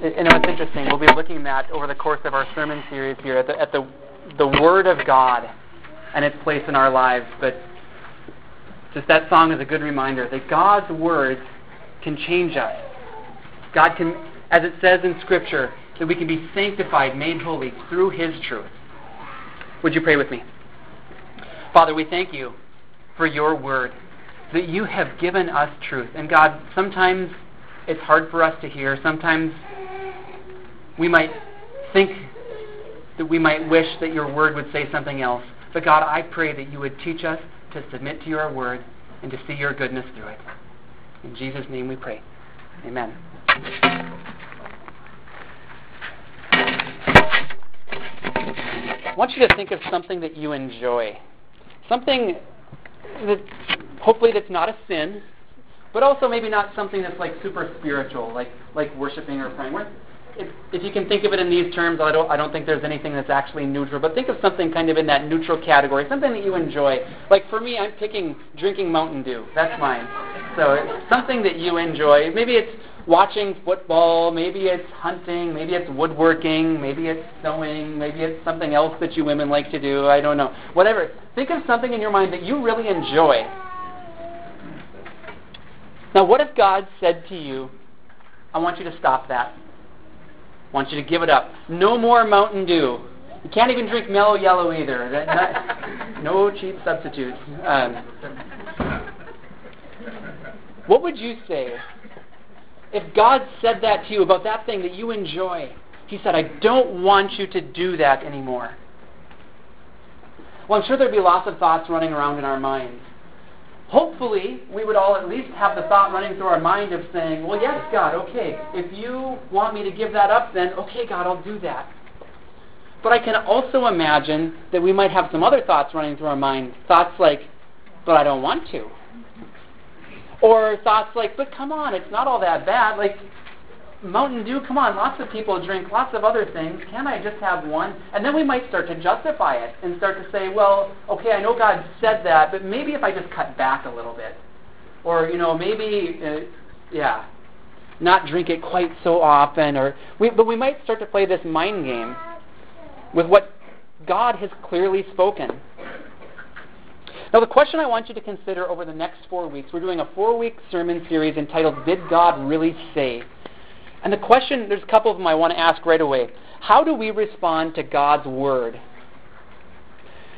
you know, it's interesting. We'll be looking at over the course of our sermon series here at the, at the the Word of God and its place in our lives. But just that song is a good reminder that God's Word can change us. God can, as it says in Scripture, that we can be sanctified, made holy through His truth. Would you pray with me? Father, we thank you for your Word, that you have given us truth. And God, sometimes it's hard for us to hear. Sometimes we might think that we might wish that your word would say something else. But God, I pray that you would teach us to submit to your word and to see your goodness through it. In Jesus' name we pray. Amen. I want you to think of something that you enjoy. Something that hopefully that's not a sin, but also maybe not something that's like super spiritual, like like worshiping or praying if, if you can think of it in these terms, I don't, I don't think there's anything that's actually neutral, but think of something kind of in that neutral category, something that you enjoy. Like for me, I'm picking drinking Mountain Dew. That's mine. So it's something that you enjoy. Maybe it's watching football, maybe it's hunting, maybe it's woodworking, maybe it's sewing, maybe it's something else that you women like to do. I don't know. Whatever. Think of something in your mind that you really enjoy. Now, what if God said to you, I want you to stop that? Want you to give it up. No more Mountain Dew. You can't even drink Mellow Yellow either. Not, no cheap substitute. Um, what would you say if God said that to you about that thing that you enjoy? He said, I don't want you to do that anymore. Well, I'm sure there'd be lots of thoughts running around in our minds hopefully we would all at least have the thought running through our mind of saying, well, yes, God, okay, if you want me to give that up, then okay, God, I'll do that. But I can also imagine that we might have some other thoughts running through our mind. Thoughts like, but I don't want to. Or thoughts like, but come on, it's not all that bad. Like, Mountain Dew, come on, lots of people drink lots of other things. Can't I just have one? And then we might start to justify it and start to say, well, okay, I know God said that, but maybe if I just cut back a little bit. Or, you know, maybe, uh, yeah, not drink it quite so often. Or we, But we might start to play this mind game with what God has clearly spoken. Now, the question I want you to consider over the next four weeks, we're doing a four week sermon series entitled, Did God Really Say? And the question, there's a couple of them I want to ask right away. How do we respond to God's word?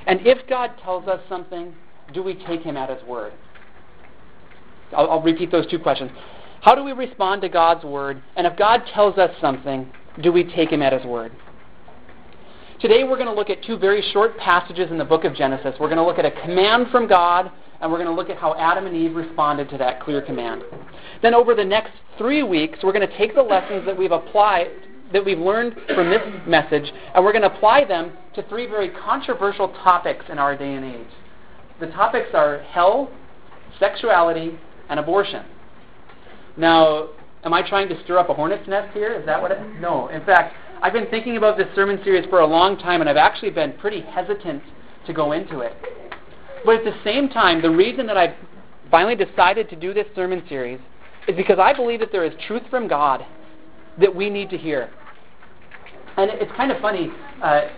And if God tells us something, do we take him at his word? I'll, I'll, repeat those two questions. How do we respond to God's word? And if God tells us something, do we take him at his word? Today we're going to look at two very short passages in the book of Genesis. We're going to look at a command from God, and we're going to look at how Adam and Eve responded to that clear command. Then over the next three weeks, we're going to take the lessons that we've applied, that we've learned from this message, and we're going to apply them to three very controversial topics in our day and age. The topics are hell, sexuality, and abortion. Now, am I trying to stir up a hornet's nest here? Is that what it? No. In fact, I've been thinking about this sermon series for a long time, and I've actually been pretty hesitant to go into it. But at the same time, the reason that I've finally decided to do this sermon series is because I believe that there is truth from God that we need to hear. And it's kind of funny. Uh,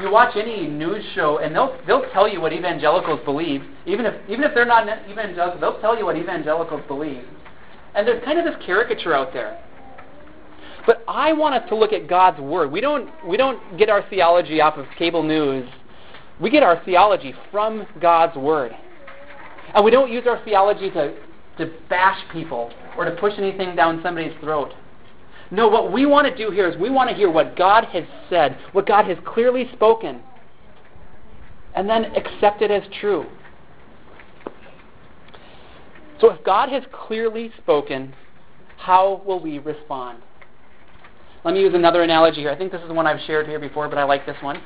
you watch any news show, and they'll they'll tell you what evangelicals believe, even if even if they're not evangelical, they'll tell you what evangelicals believe. And there's kind of this caricature out there. But I want us to look at God's word. We don't we don't get our theology off of cable news. We get our theology from God's word. And we don't use our theology to, to bash people or to push anything down somebody's throat. No, what we want to do here is we want to hear what God has said, what God has clearly spoken, and then accept it as true. So if God has clearly spoken, how will we respond? Let me use another analogy here. I think this is one I've shared here before, but I like this one.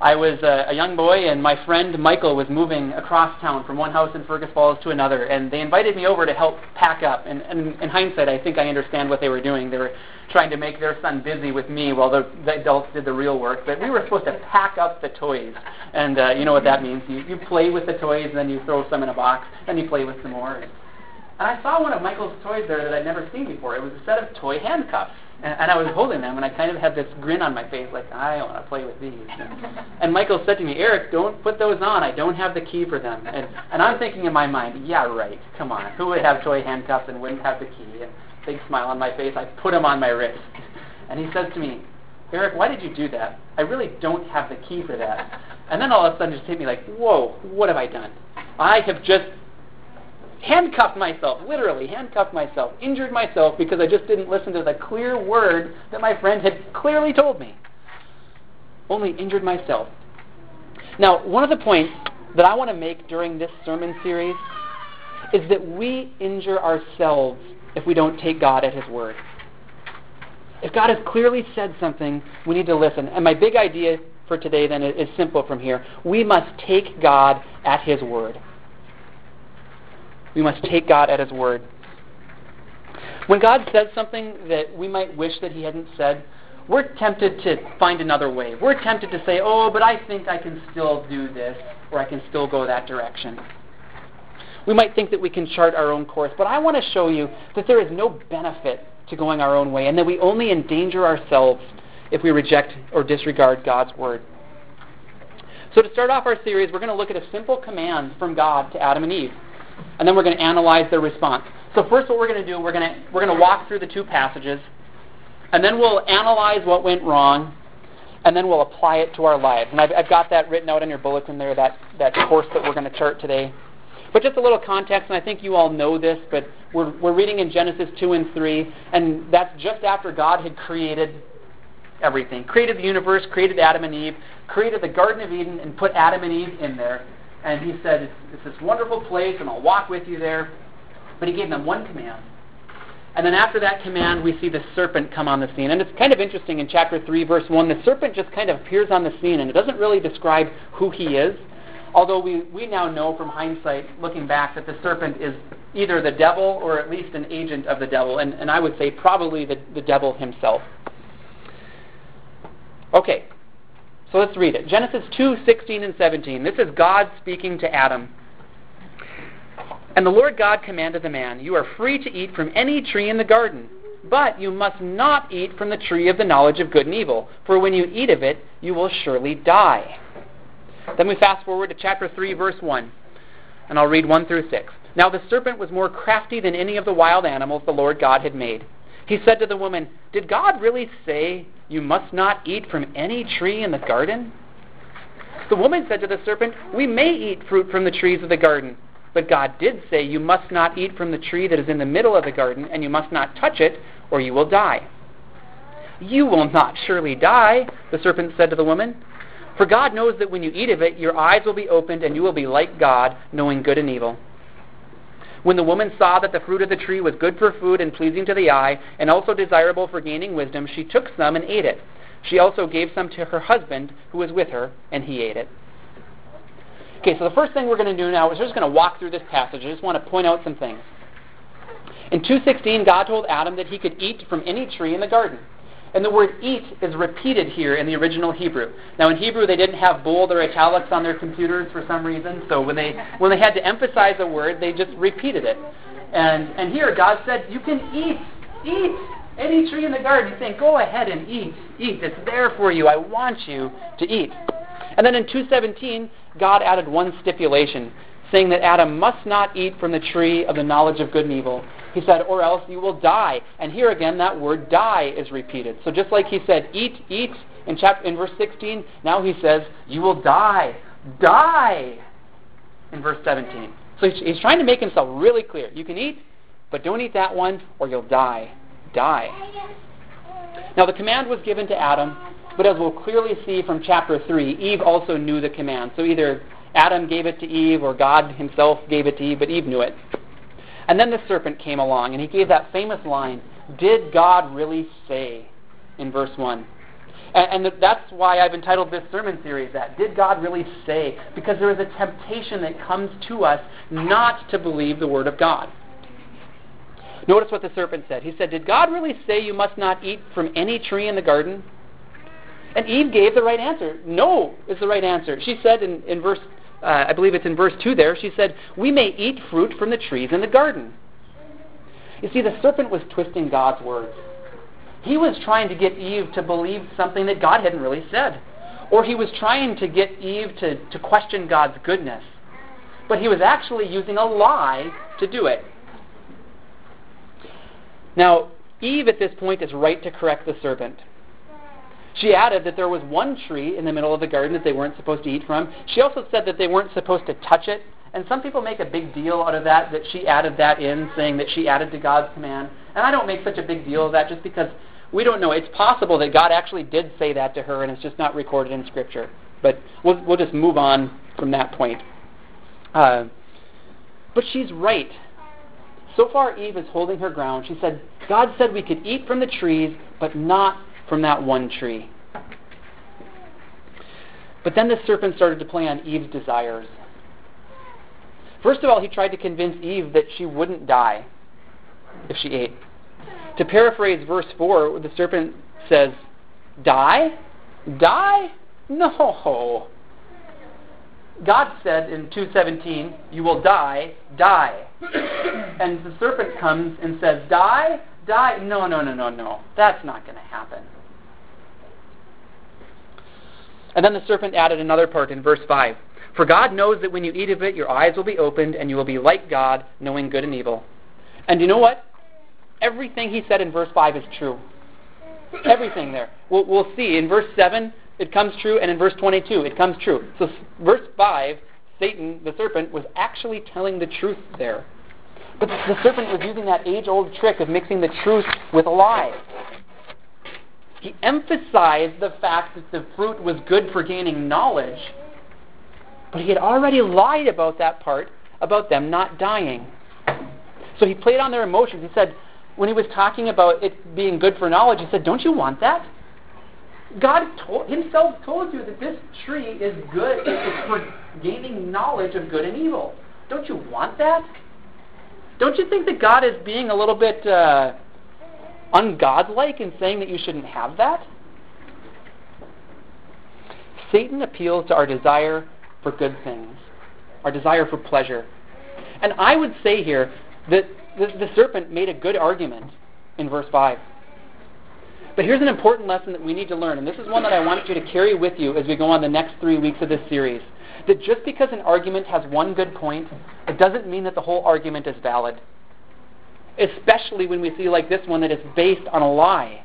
I was a, a young boy, and my friend Michael was moving across town from one house in Fergus Falls to another, and they invited me over to help pack up. And, and in hindsight, I think I understand what they were doing. They were trying to make their son busy with me while the, the adults did the real work. But we were supposed to pack up the toys, and uh, you know what that means. You, you play with the toys, and then you throw some in a box, then you play with some more. And I saw one of Michael's toys there that I'd never seen before. It was a set of toy handcuffs. And, and I was holding them, and I kind of had this grin on my face, like, I want to play with these. And Michael said to me, Eric, don't put those on. I don't have the key for them. And, and I'm thinking in my mind, yeah, right. Come on. Who would have toy handcuffs and wouldn't have the key? And big smile on my face. I put them on my wrist. And he says to me, Eric, why did you do that? I really don't have the key for that. And then all of a sudden just hit me like, whoa, what have I done? I have just handcuffed myself, literally handcuffed myself, injured myself because I just didn't listen to the clear word that my friend had clearly told me. Only injured myself. Now, one of the points that I want to make during this sermon series is that we injure ourselves if we don't take God at His word. If God has clearly said something, we need to listen. And my big idea for today then is simple from here. We must take God at His word. We must take God at His word. When God says something that we might wish that He hadn't said, we're tempted to find another way. We're tempted to say, oh, but I think I can still do this, or I can still go that direction. We might think that we can chart our own course, but I want to show you that there is no benefit to going our own way, and that we only endanger ourselves if we reject or disregard God's word. So, to start off our series, we're going to look at a simple command from God to Adam and Eve, and then we're going to analyze their response. So, first, what we're going to do, we're going to, we're going to walk through the two passages, and then we'll analyze what went wrong, and then we'll apply it to our lives. And I've, I've got that written out in your bulletin there, that, that course that we're going to chart today. But just a little context, and I think you all know this, but we're, we're reading in Genesis 2 and 3, and that's just after God had created everything. Created the universe, created Adam and Eve, created the Garden of Eden, and put Adam and Eve in there. And he said, it's, it's this wonderful place, and I'll walk with you there. But he gave them one command. And then after that command, we see the serpent come on the scene. And it's kind of interesting in chapter 3, verse 1, the serpent just kind of appears on the scene, and it doesn't really describe who he is. Although we, we now know from hindsight, looking back, that the serpent is either the devil or at least an agent of the devil, and, and I would say probably the, the devil himself. Okay, so let's read it. Genesis 2 16 and 17. This is God speaking to Adam. And the Lord God commanded the man, You are free to eat from any tree in the garden, but you must not eat from the tree of the knowledge of good and evil, for when you eat of it, you will surely die. Then we fast forward to chapter 3, verse 1, and I'll read 1 through 6. Now the serpent was more crafty than any of the wild animals the Lord God had made. He said to the woman, Did God really say you must not eat from any tree in the garden? The woman said to the serpent, We may eat fruit from the trees of the garden. But God did say, You must not eat from the tree that is in the middle of the garden, and you must not touch it, or you will die. You will not surely die, the serpent said to the woman. For God knows that when you eat of it, your eyes will be opened, and you will be like God, knowing good and evil. When the woman saw that the fruit of the tree was good for food and pleasing to the eye, and also desirable for gaining wisdom, she took some and ate it. She also gave some to her husband, who was with her, and he ate it. Okay, so the first thing we're going to do now is we're just going to walk through this passage. I just want to point out some things. In 2:16, God told Adam that he could eat from any tree in the garden. And the word eat is repeated here in the original Hebrew. Now in Hebrew they didn't have bold or italics on their computers for some reason, so when they when they had to emphasize a word, they just repeated it. And and here God said, You can eat, eat any tree in the garden. He's saying, Go ahead and eat, eat. It's there for you. I want you to eat. And then in 217, God added one stipulation, saying that Adam must not eat from the tree of the knowledge of good and evil. He said, or else you will die. And here again, that word die is repeated. So just like he said, eat, eat in, chapter, in verse 16, now he says, you will die. Die in verse 17. So he's trying to make himself really clear. You can eat, but don't eat that one or you'll die. Die. Now the command was given to Adam, but as we'll clearly see from chapter 3, Eve also knew the command. So either Adam gave it to Eve or God himself gave it to Eve, but Eve knew it. And then the serpent came along and he gave that famous line, Did God really say? in verse 1. And, and that's why I've entitled this sermon series that. Did God really say? Because there is a temptation that comes to us not to believe the Word of God. Notice what the serpent said. He said, Did God really say you must not eat from any tree in the garden? And Eve gave the right answer. No is the right answer. She said in, in verse uh, I believe it's in verse 2 there, she said, We may eat fruit from the trees in the garden. You see, the serpent was twisting God's words. He was trying to get Eve to believe something that God hadn't really said. Or he was trying to get Eve to, to question God's goodness. But he was actually using a lie to do it. Now, Eve at this point is right to correct the serpent. She added that there was one tree in the middle of the garden that they weren't supposed to eat from. She also said that they weren't supposed to touch it. And some people make a big deal out of that, that she added that in, saying that she added to God's command. And I don't make such a big deal of that just because we don't know. It's possible that God actually did say that to her and it's just not recorded in Scripture. But we'll, we'll just move on from that point. Uh, but she's right. So far, Eve is holding her ground. She said, God said we could eat from the trees, but not from that one tree. But then the serpent started to play on Eve's desires. First of all, he tried to convince Eve that she wouldn't die if she ate. To paraphrase verse 4, the serpent says, Die? Die? No. God said in 2:17, "You will die, die." and the serpent comes and says, "Die, die." No, no, no, no, no. That's not going to happen. And then the serpent added another part in verse 5. For God knows that when you eat of it, your eyes will be opened, and you will be like God, knowing good and evil. And you know what? Everything he said in verse 5 is true. Everything there. We'll, we'll see. In verse 7, it comes true, and in verse 22, it comes true. So, verse 5, Satan, the serpent, was actually telling the truth there. But the serpent was using that age old trick of mixing the truth with a lie. He emphasized the fact that the fruit was good for gaining knowledge, but he had already lied about that part, about them not dying. So he played on their emotions. He said, when he was talking about it being good for knowledge, he said, Don't you want that? God told, himself told you that this tree is good. For gaining knowledge of good and evil. Don't you want that? Don't you think that God is being a little bit uh, ungodlike in saying that you shouldn't have that? Satan appeals to our desire for good things, our desire for pleasure. And I would say here that the, the serpent made a good argument in verse 5. But here's an important lesson that we need to learn, and this is one that I want you to carry with you as we go on the next three weeks of this series. That just because an argument has one good point, it doesn't mean that the whole argument is valid. Especially when we see like this one that is based on a lie.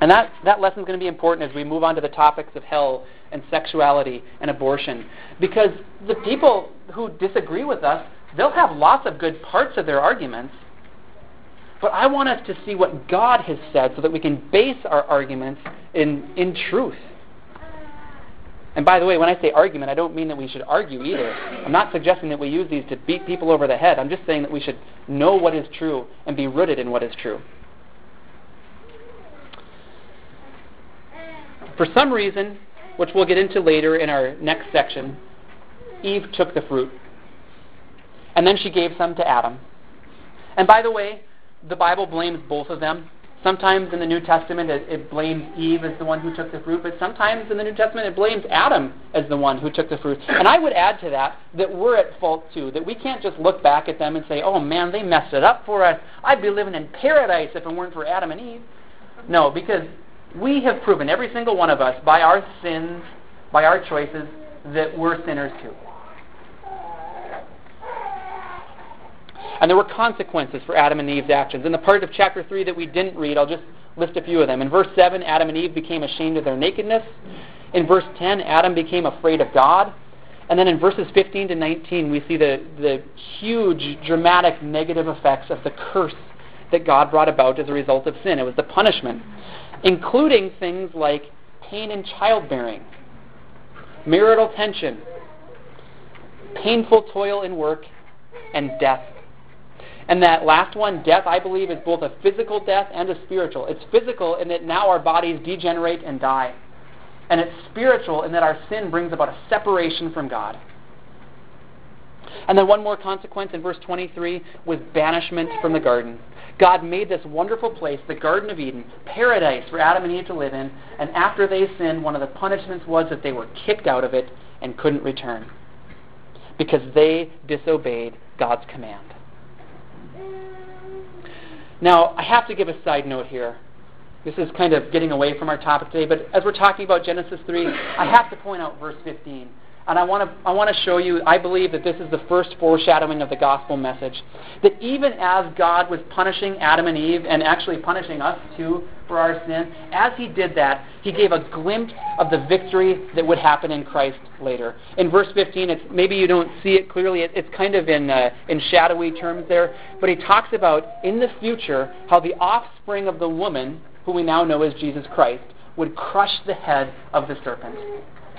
And that, that lesson is going to be important as we move on to the topics of hell and sexuality and abortion. Because the people who disagree with us, they'll have lots of good parts of their arguments, but I want us to see what God has said so that we can base our arguments in, in truth. And by the way, when I say argument, I don't mean that we should argue either. I'm not suggesting that we use these to beat people over the head. I'm just saying that we should know what is true and be rooted in what is true. For some reason, which we'll get into later in our next section, Eve took the fruit. And then she gave some to Adam. And by the way, the Bible blames both of them. Sometimes in the New Testament it, it, blames Eve as the one who took the fruit, but sometimes in the New Testament it blames Adam as the one who took the fruit. And I would add to that that we're at fault too, that we can't just look back at them and say, oh man, they messed it up for us. I'd be living in paradise if it weren't for Adam and Eve. No, because we have proven, every single one of us, by our sins, by our choices, that we're sinners too. And there were consequences for Adam and Eve's actions. In the part of chapter 3 that we didn't read, I'll just list a few of them. In verse 7, Adam and Eve became ashamed of their nakedness. In verse 10, Adam became afraid of God. And then in verses 15 to 19, we see the, the huge, dramatic negative effects of the curse that God brought about as a result of sin. It was the punishment, including things like pain in childbearing, marital tension, painful toil in work, and death and that last one, death, I believe, is both a physical death and a spiritual. It's physical in that now our bodies degenerate and die. And it's spiritual in that our sin brings about a separation from God. And then one more consequence in verse 23 was banishment from the garden. God made this wonderful place, the Garden of Eden, paradise for Adam and Eve to live in, and after they sinned, one of the punishments was that they were kicked out of it and couldn't return because they disobeyed God's command. Now, I have to give a side note here. This is kind of getting away from our topic today, but as we're talking about Genesis 3, I have to point out verse 15. And I want to I want to show you I believe that this is the first foreshadowing of the gospel message. That even as God was punishing Adam and Eve and actually punishing us too for our sin, as he did that, he gave a glimpse of the victory that would happen in Christ later. In verse 15, it's maybe you don't see it clearly. It, it's kind of in uh, in shadowy terms there, but he talks about in the future how the offspring of the woman, who we now know as Jesus Christ, would crush the head of the serpent.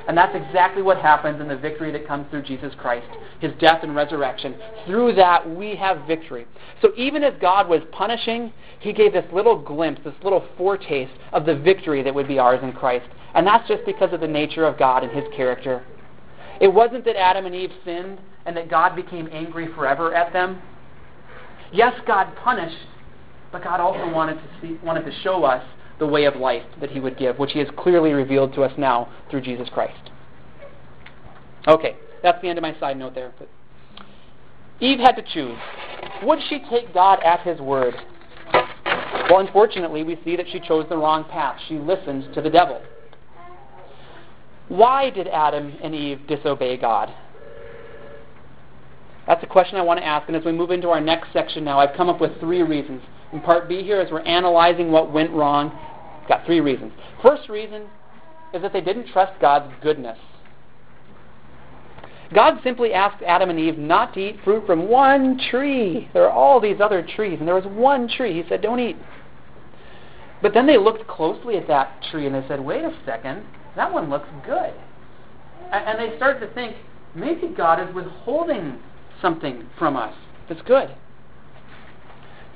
And that's exactly what happens in the victory that comes through Jesus Christ, his death and resurrection. Through that, we have victory. So even as God was punishing, he gave this little glimpse, this little foretaste of the victory that would be ours in Christ. And that's just because of the nature of God and his character. It wasn't that Adam and Eve sinned and that God became angry forever at them. Yes, God punished, but God also wanted to see, wanted to show us the way of life that he would give, which he has clearly revealed to us now through Jesus Christ. Okay, that's the end of my side note there. But Eve had to choose. Would she take God at his word? Well, unfortunately, we see that she chose the wrong path. She listened to the devil. Why did Adam and Eve disobey God? That's a question I want to ask. And as we move into our next section now, I've come up with three reasons. In part B here, as we're analyzing what went wrong, got three reasons. First reason is that they didn't trust God's goodness. God simply asked Adam and Eve not to eat fruit from one tree. There are all these other trees, and there was one tree. He said, Don't eat. But then they looked closely at that tree and they said, Wait a second, that one looks good. And they started to think, maybe God is withholding something from us that's good.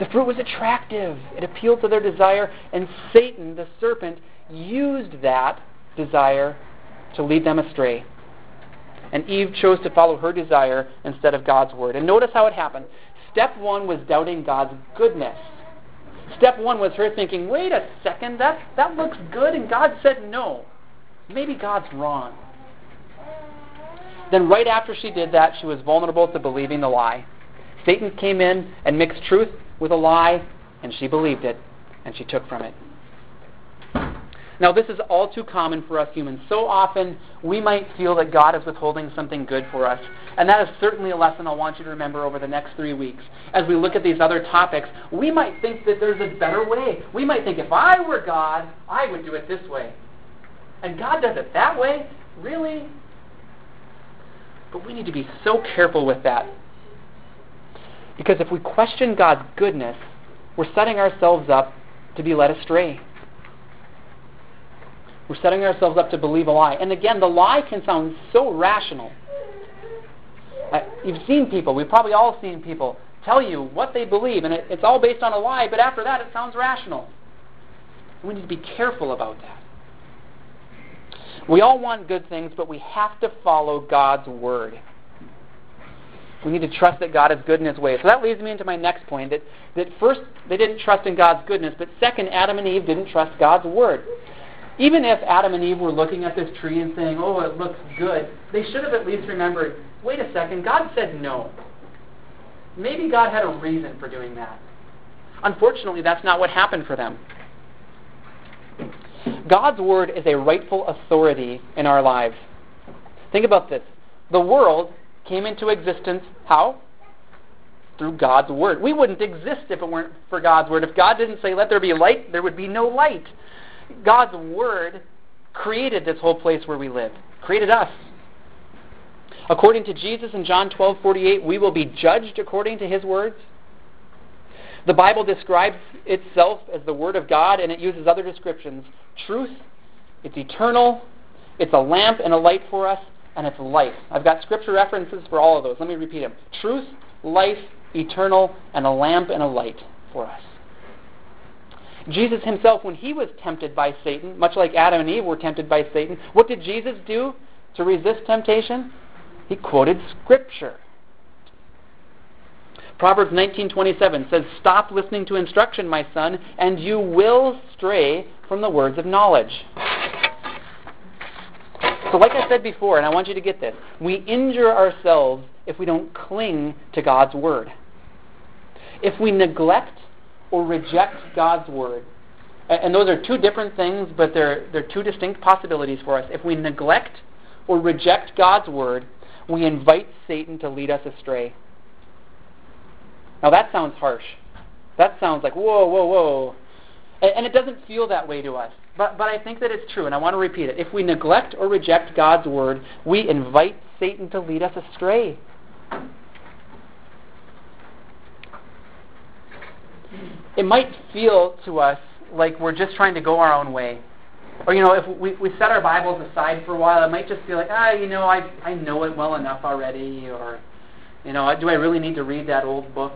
The fruit was attractive. It appealed to their desire, and Satan, the serpent, used that desire to lead them astray. And Eve chose to follow her desire instead of God's word. And notice how it happened. Step one was doubting God's goodness. Step one was her thinking, wait a second, that, that looks good, and God said no. Maybe God's wrong. Then, right after she did that, she was vulnerable to believing the lie. Satan came in and mixed truth with a lie, and she believed it, and she took from it. Now, this is all too common for us humans. So often, we might feel that God is withholding something good for us. And that is certainly a lesson I want you to remember over the next three weeks. As we look at these other topics, we might think that there's a better way. We might think, if I were God, I would do it this way. And God does it that way? Really? But we need to be so careful with that because if we question God's goodness, we're setting ourselves up to be led astray. We're setting ourselves up to believe a lie. And again, the lie can sound so rational. Uh, you've seen people, we've probably all seen people tell you what they believe, and it, it's all based on a lie, but after that it sounds rational. We need to be careful about that. We all want good things, but we have to follow God's word. We need to trust that God is good in His ways. So that leads me into my next point that, that first, they didn't trust in God's goodness, but second, Adam and Eve didn't trust God's word. Even if Adam and Eve were looking at this tree and saying, oh, it looks good, they should have at least remembered wait a second, God said no. Maybe God had a reason for doing that. Unfortunately, that's not what happened for them. God's word is a rightful authority in our lives. Think about this. The world came into existence how? Through God's Word. We wouldn't exist if it weren't for God's Word. If God didn't say, let there be light, there would be no light. God's Word created this whole place where we live, created us. According to Jesus in John 12:48, we will be judged according to his words. The Bible describes itself as the word of God and it uses other descriptions. Truth, it's eternal, it's a lamp and a light for us, and it's life. I've got scripture references for all of those. Let me repeat them truth, life, eternal, and a lamp and a light for us. Jesus himself, when he was tempted by Satan, much like Adam and Eve were tempted by Satan, what did Jesus do to resist temptation? He quoted scripture. Proverbs 19:27 says, "Stop listening to instruction, my son, and you will stray from the words of knowledge." So, like I said before, and I want you to get this, we injure ourselves if we don't cling to God's Word. If we neglect or reject God's word. And those are two different things, but they're, they're two distinct possibilities for us. If we neglect or reject God's word, we invite Satan to lead us astray. Now that sounds harsh. That sounds like, whoa, whoa, whoa. And it doesn't feel that way to us. But, but I think that it's true, and I want to repeat it. If we neglect or reject God's word, we invite Satan to lead us astray. It might feel to us like we're just trying to go our own way. Or, you know, if we, we set our Bibles aside for a while, it might just feel like, ah, you know, I, I know it well enough already. Or, you know, do I really need to read that old book?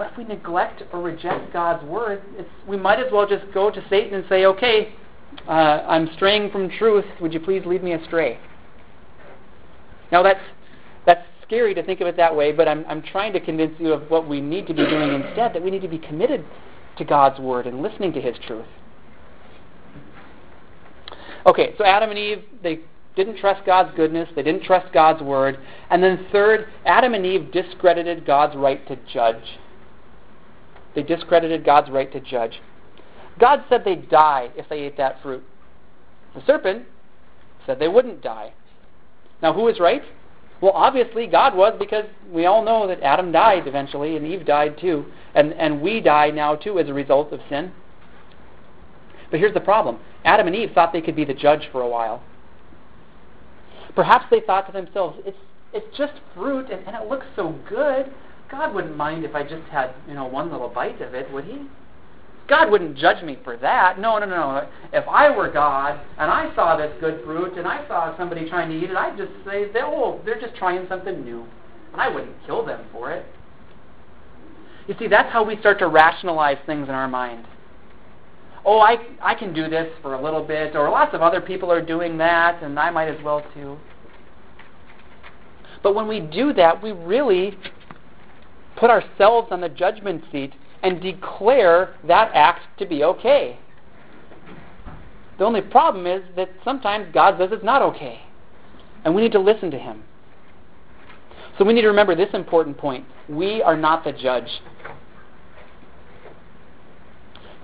But if we neglect or reject God's word, we might as well just go to Satan and say, okay, uh, I'm straying from truth. Would you please lead me astray? Now, that's, that's scary to think of it that way, but I'm, I'm trying to convince you of what we need to be doing instead, that we need to be committed to God's word and listening to his truth. Okay, so Adam and Eve, they didn't trust God's goodness, they didn't trust God's word. And then third, Adam and Eve discredited God's right to judge. They discredited God's right to judge. God said they'd die if they ate that fruit. The serpent said they wouldn't die. Now, who was right? Well, obviously, God was because we all know that Adam died eventually and Eve died too. And, and we die now too as a result of sin. But here's the problem Adam and Eve thought they could be the judge for a while. Perhaps they thought to themselves, it's, it's just fruit and, and it looks so good. God wouldn't mind if I just had, you know, one little bite of it, would he? God wouldn't judge me for that. No, no, no. If I were God and I saw this good fruit and I saw somebody trying to eat it, I'd just say, oh, they're just trying something new. And I wouldn't kill them for it. You see, that's how we start to rationalize things in our mind. Oh, I, I can do this for a little bit, or lots of other people are doing that, and I might as well too. But when we do that, we really put ourselves on the judgment seat and declare that act to be okay. The only problem is that sometimes God says it's not okay. And we need to listen to Him. So we need to remember this important point. We are not the judge.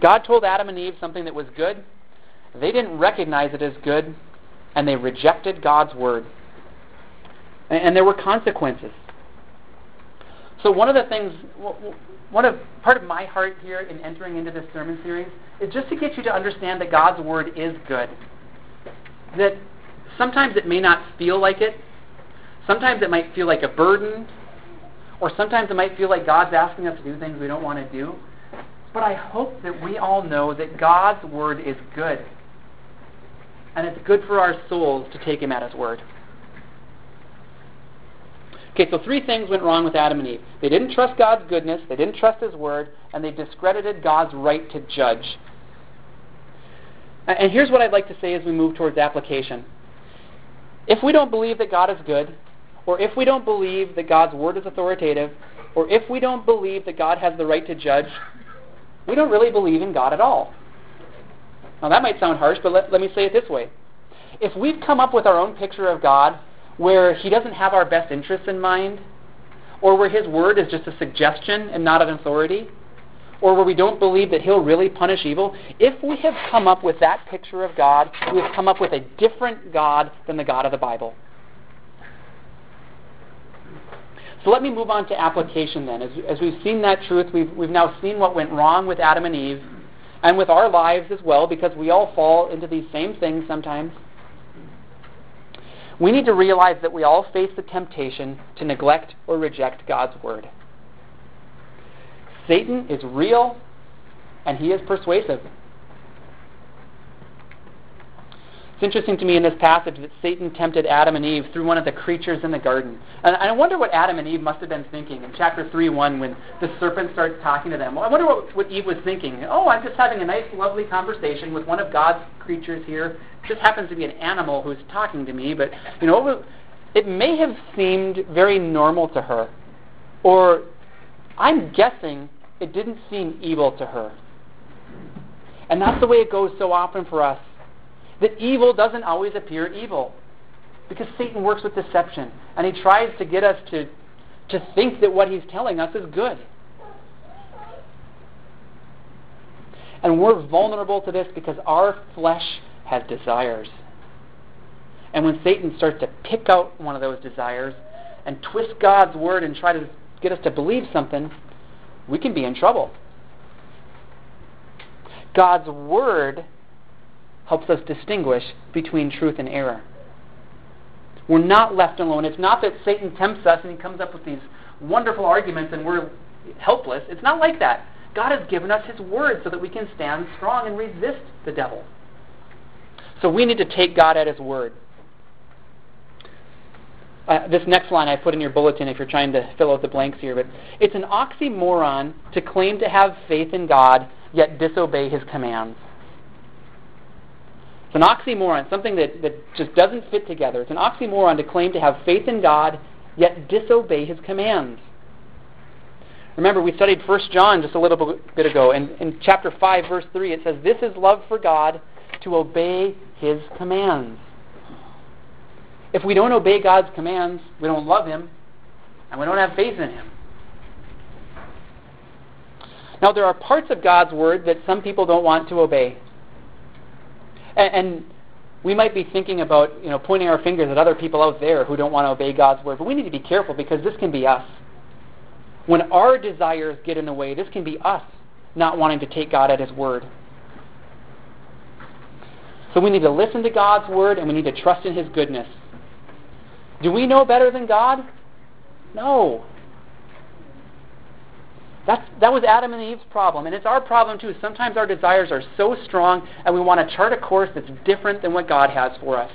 God told Adam and Eve something that was good. They didn't recognize it as good, and they rejected God's word. And there were consequences. So one of the things, one of part of my heart here in entering into this sermon series is just to get you to understand that God's word is good. That sometimes it may not feel like it. Sometimes it might feel like a burden, or sometimes it might feel like God's asking us to do things we don't want to do. But I hope that we all know that God's word is good. And it's good for our souls to take him at his word. Okay, so three things went wrong with Adam and Eve. They didn't trust God's goodness, they didn't trust His word, and they discredited God's right to judge. And here's what I'd like to say as we move towards application. If we don't believe that God is good, or if we don't believe that God's word is authoritative, or if we don't believe that God has the right to judge, we don't really believe in God at all. Now that might sound harsh, but let, let me say it this way. If we've come up with our own picture of God where he doesn't have our best interests in mind, or where his word is just a suggestion and not an authority, or where we don't believe that he'll really punish evil, if we have come up with that picture of God, we have come up with a different God than the God of the Bible. So let me move on to application then. As, as we've seen that truth, we've, we've now seen what went wrong with Adam and Eve, and with our lives as well, because we all fall into these same things sometimes we need to realize that we all face the temptation to neglect or reject God's word. Satan is real and he is persuasive. It's interesting to me in this passage that Satan tempted Adam and Eve through one of the creatures in the garden. And I wonder what Adam and Eve must have been thinking in chapter 3 1 when the serpent starts talking to them. I wonder what, what Eve was thinking. Oh, I'm just having a nice, lovely conversation with one of God's creatures here. It just happens to be an animal who's talking to me, but, you know, it may have seemed very normal to her. Or I'm guessing it didn't seem evil to her. And that's the way it goes so often for us that evil doesn't always appear evil. Because Satan works with deception, and he tries to get us to, to think that what he's telling us is good. And we're vulnerable to this because our flesh has desires. And when Satan starts to pick out one of those desires and twist God's word and try to get us to believe something, we can be in trouble. God's word helps us distinguish between truth and error. We're not left alone. It's not that Satan tempts us and he comes up with these wonderful arguments and we're helpless. It's not like that. God has given us his word so that we can stand strong and resist the devil. So we need to take God at his word. Uh, this next line I put in your bulletin if you're trying to fill out the blanks here, but it's an oxymoron to claim to have faith in God yet disobey his commands. It's an oxymoron, something that, that just doesn't fit together. It's an oxymoron to claim to have faith in God yet disobey his commands. Remember, we studied 1 John just a little bit ago, and in chapter 5, verse 3, it says, This is love for God, to obey his commands. If we don't obey God's commands, we don't love Him, and we don't have faith in Him. Now, there are parts of God's Word that some people don't want to obey. And, and we might be thinking about, you know, pointing our fingers at other people out there who don't want to obey God's Word, but we need to be careful because this can be us. When our desires get in the way, this can be us not wanting to take God at His Word. So we need to listen to God's Word and we need to trust in His goodness. Do we know better than God? No. That's, that was Adam and Eve's problem, and it's our problem too. Sometimes our desires are so strong, and we want to chart a course that's different than what God has for us.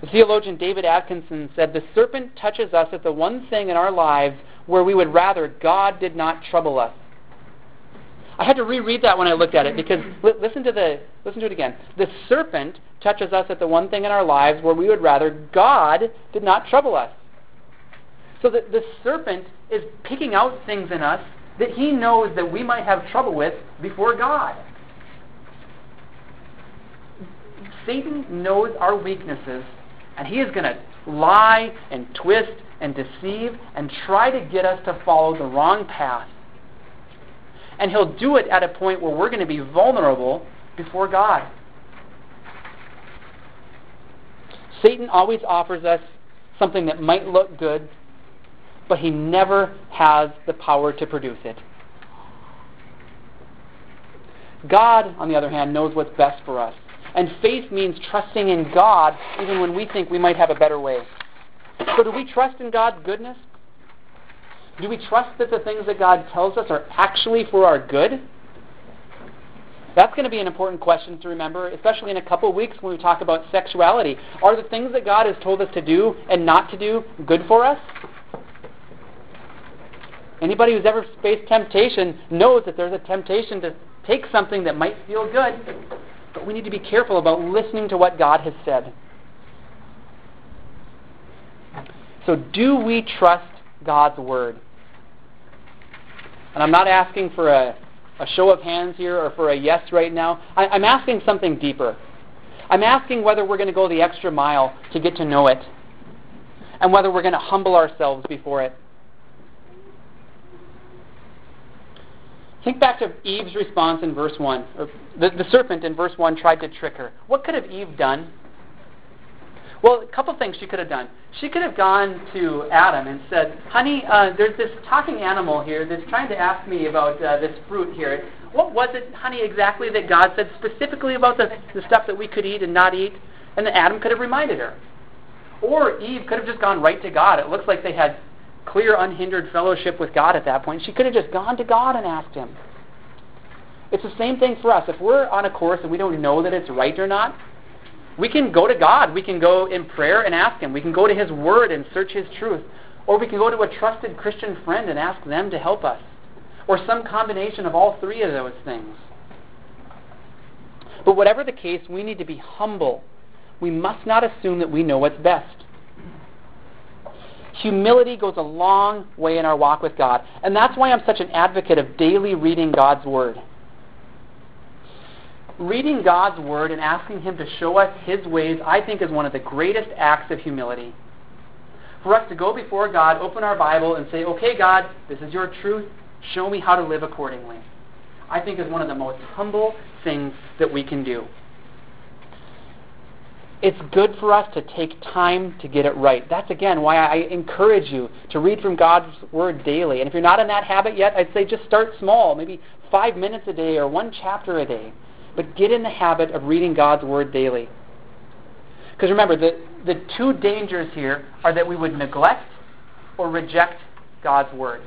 The theologian David Atkinson said, The serpent touches us at the one thing in our lives where we would rather God did not trouble us. I had to reread that when I looked at it because li- listen to the listen to it again. The serpent touches us at the one thing in our lives where we would rather God did not trouble us. So that the serpent is picking out things in us that he knows that we might have trouble with before God. Satan knows our weaknesses, and he is going to lie and twist and deceive and try to get us to follow the wrong path. And he'll do it at a point where we're going to be vulnerable before God. Satan always offers us something that might look good, but he never has the power to produce it. God, on the other hand, knows what's best for us. And faith means trusting in God even when we think we might have a better way. So, do we trust in God's goodness? Do we trust that the things that God tells us are actually for our good? That's going to be an important question to remember, especially in a couple of weeks when we talk about sexuality. Are the things that God has told us to do and not to do good for us? Anybody who's ever faced temptation knows that there's a temptation to take something that might feel good, but we need to be careful about listening to what God has said. So, do we trust God's Word? And I'm not asking for a, a show of hands here or for a yes right now. I, I'm asking something deeper. I'm asking whether we're going to go the extra mile to get to know it and whether we're going to humble ourselves before it. Think back to Eve's response in verse 1. The, the serpent in verse 1 tried to trick her. What could have Eve done? Well, a couple things she could have done. She could have gone to Adam and said, Honey, uh, there's this talking animal here that's trying to ask me about uh, this fruit here. What was it, honey, exactly that God said specifically about the, the stuff that we could eat and not eat? And then Adam could have reminded her. Or Eve could have just gone right to God. It looks like they had clear, unhindered fellowship with God at that point. She could have just gone to God and asked Him. It's the same thing for us. If we're on a course and we don't know that it's right or not, we can go to God. We can go in prayer and ask Him. We can go to His Word and search His truth. Or we can go to a trusted Christian friend and ask them to help us. Or some combination of all three of those things. But whatever the case, we need to be humble. We must not assume that we know what's best. Humility goes a long way in our walk with God. And that's why I'm such an advocate of daily reading God's Word reading God's Word and asking Him to show us His ways, I think, is one of the greatest acts of humility. For us to go before God, open our Bible, and say, Okay, God, this is your truth. Show me how to live accordingly. I think is one of the most humble things that we can do. It's good for us to take time to get it right. That's again why I encourage you to read from God's Word daily. And if you're not in that habit yet, I'd say just start small, maybe five minutes a day or one chapter a day. But get in the habit of reading God's Word daily. Because remember, the, the two dangers here are that we would neglect or reject God's Word.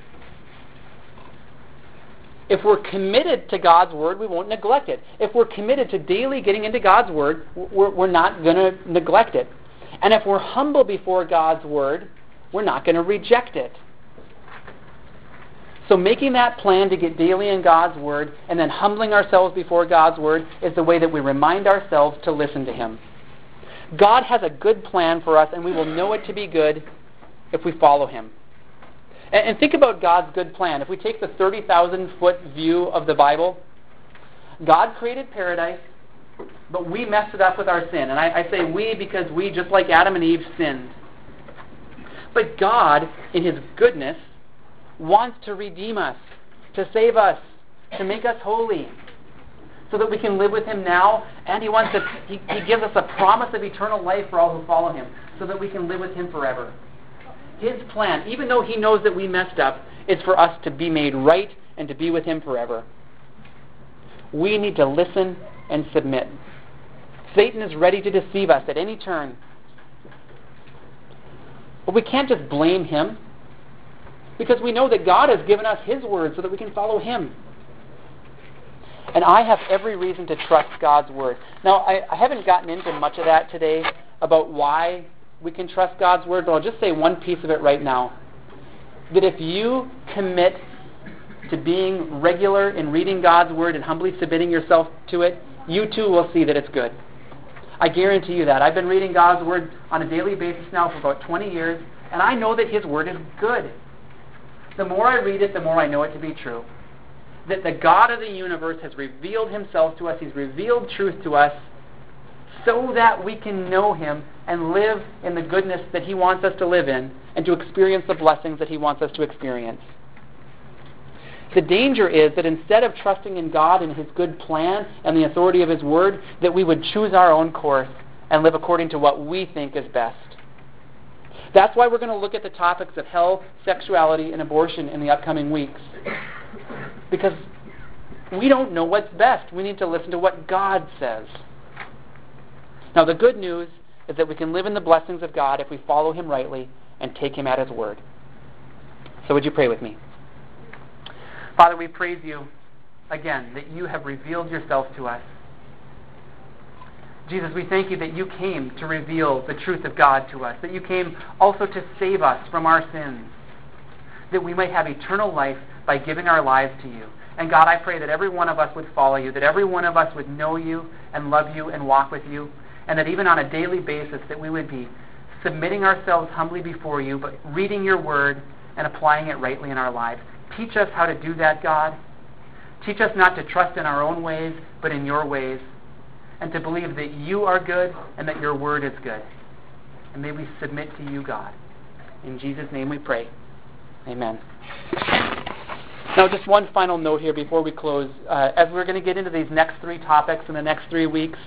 If we're committed to God's Word, we won't neglect it. If we're committed to daily getting into God's Word, we're, we're not going to neglect it. And if we're humble before God's Word, we're not going to reject it. So making that plan to get daily in God's Word and then humbling ourselves before God's Word is the way that we remind ourselves to listen to Him. God has a good plan for us, and we will know it to be good if we follow Him. And, and think about God's good plan. If we take the 30,000 foot view of the Bible, God created paradise, but we messed it up with our sin. And I, I say we because we, just like Adam and Eve, sinned. But God, in His goodness, wants to redeem us, to save us, to make us holy so that we can live with him now, and he wants to he, he gives us a promise of eternal life for all who follow him, so that we can live with him forever. His plan, even though he knows that we messed up, is for us to be made right and to be with him forever. We need to listen and submit. Satan is ready to deceive us at any turn. But we can't just blame him because we know that God has given us his word so that we can follow him. And I have every reason to trust God's Word. Now, I, I haven't gotten into much of that today about why we can trust God's Word, but I'll just say one piece of it right now. That if you commit to being regular in reading God's Word and humbly submitting yourself to it, you too will see that it's good. I guarantee you that. I've been reading God's Word on a daily basis now for about 20 years, and I know that His Word is good. The more I read it, the more I know it to be true that the God of the universe has revealed himself to us. He's revealed truth to us so that we can know him and live in the goodness that he wants us to live in and to experience the blessings that he wants us to experience. The danger is that instead of trusting in God and his good plan and the authority of his word, that we would choose our own course and live according to what we think is best. That's why we're going to look at the topics of hell, sexuality, and abortion in the upcoming weeks. Because we don't know what's best. We need to listen to what God says. Now, the good news is that we can live in the blessings of God if we follow Him rightly and take Him at His word. So, would you pray with me? Father, we praise you again that you have revealed yourself to us. Jesus, we thank you that you came to reveal the truth of God to us, that you came also to save us from our sins, that we might have eternal life by giving our lives to you. And God, I pray that every one of us would follow you, that every one of us would know you and love you and walk with you, and that even on a daily basis that we would be submitting ourselves humbly before you, but reading your word and applying it rightly in our lives. Teach us how to do that, God. Teach us not to trust in our own ways, but in your ways, and to believe that you are good and that your word is good. And may we submit to you, God. In Jesus' name we pray. Amen. Now, just one final note here before we close. Uh, as we're going to get into these next three topics in the next three weeks,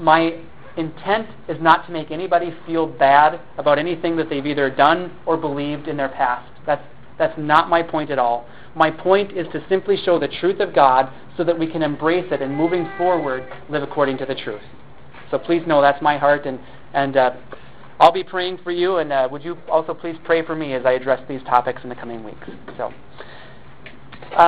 my intent is not to make anybody feel bad about anything that they've either done or believed in their past. That's, that's not my point at all. My point is to simply show the truth of God so that we can embrace it and moving forward live according to the truth. So please know that's my heart, and, and uh, I'll be praying for you, and uh, would you also please pray for me as I address these topics in the coming weeks? So. Uh,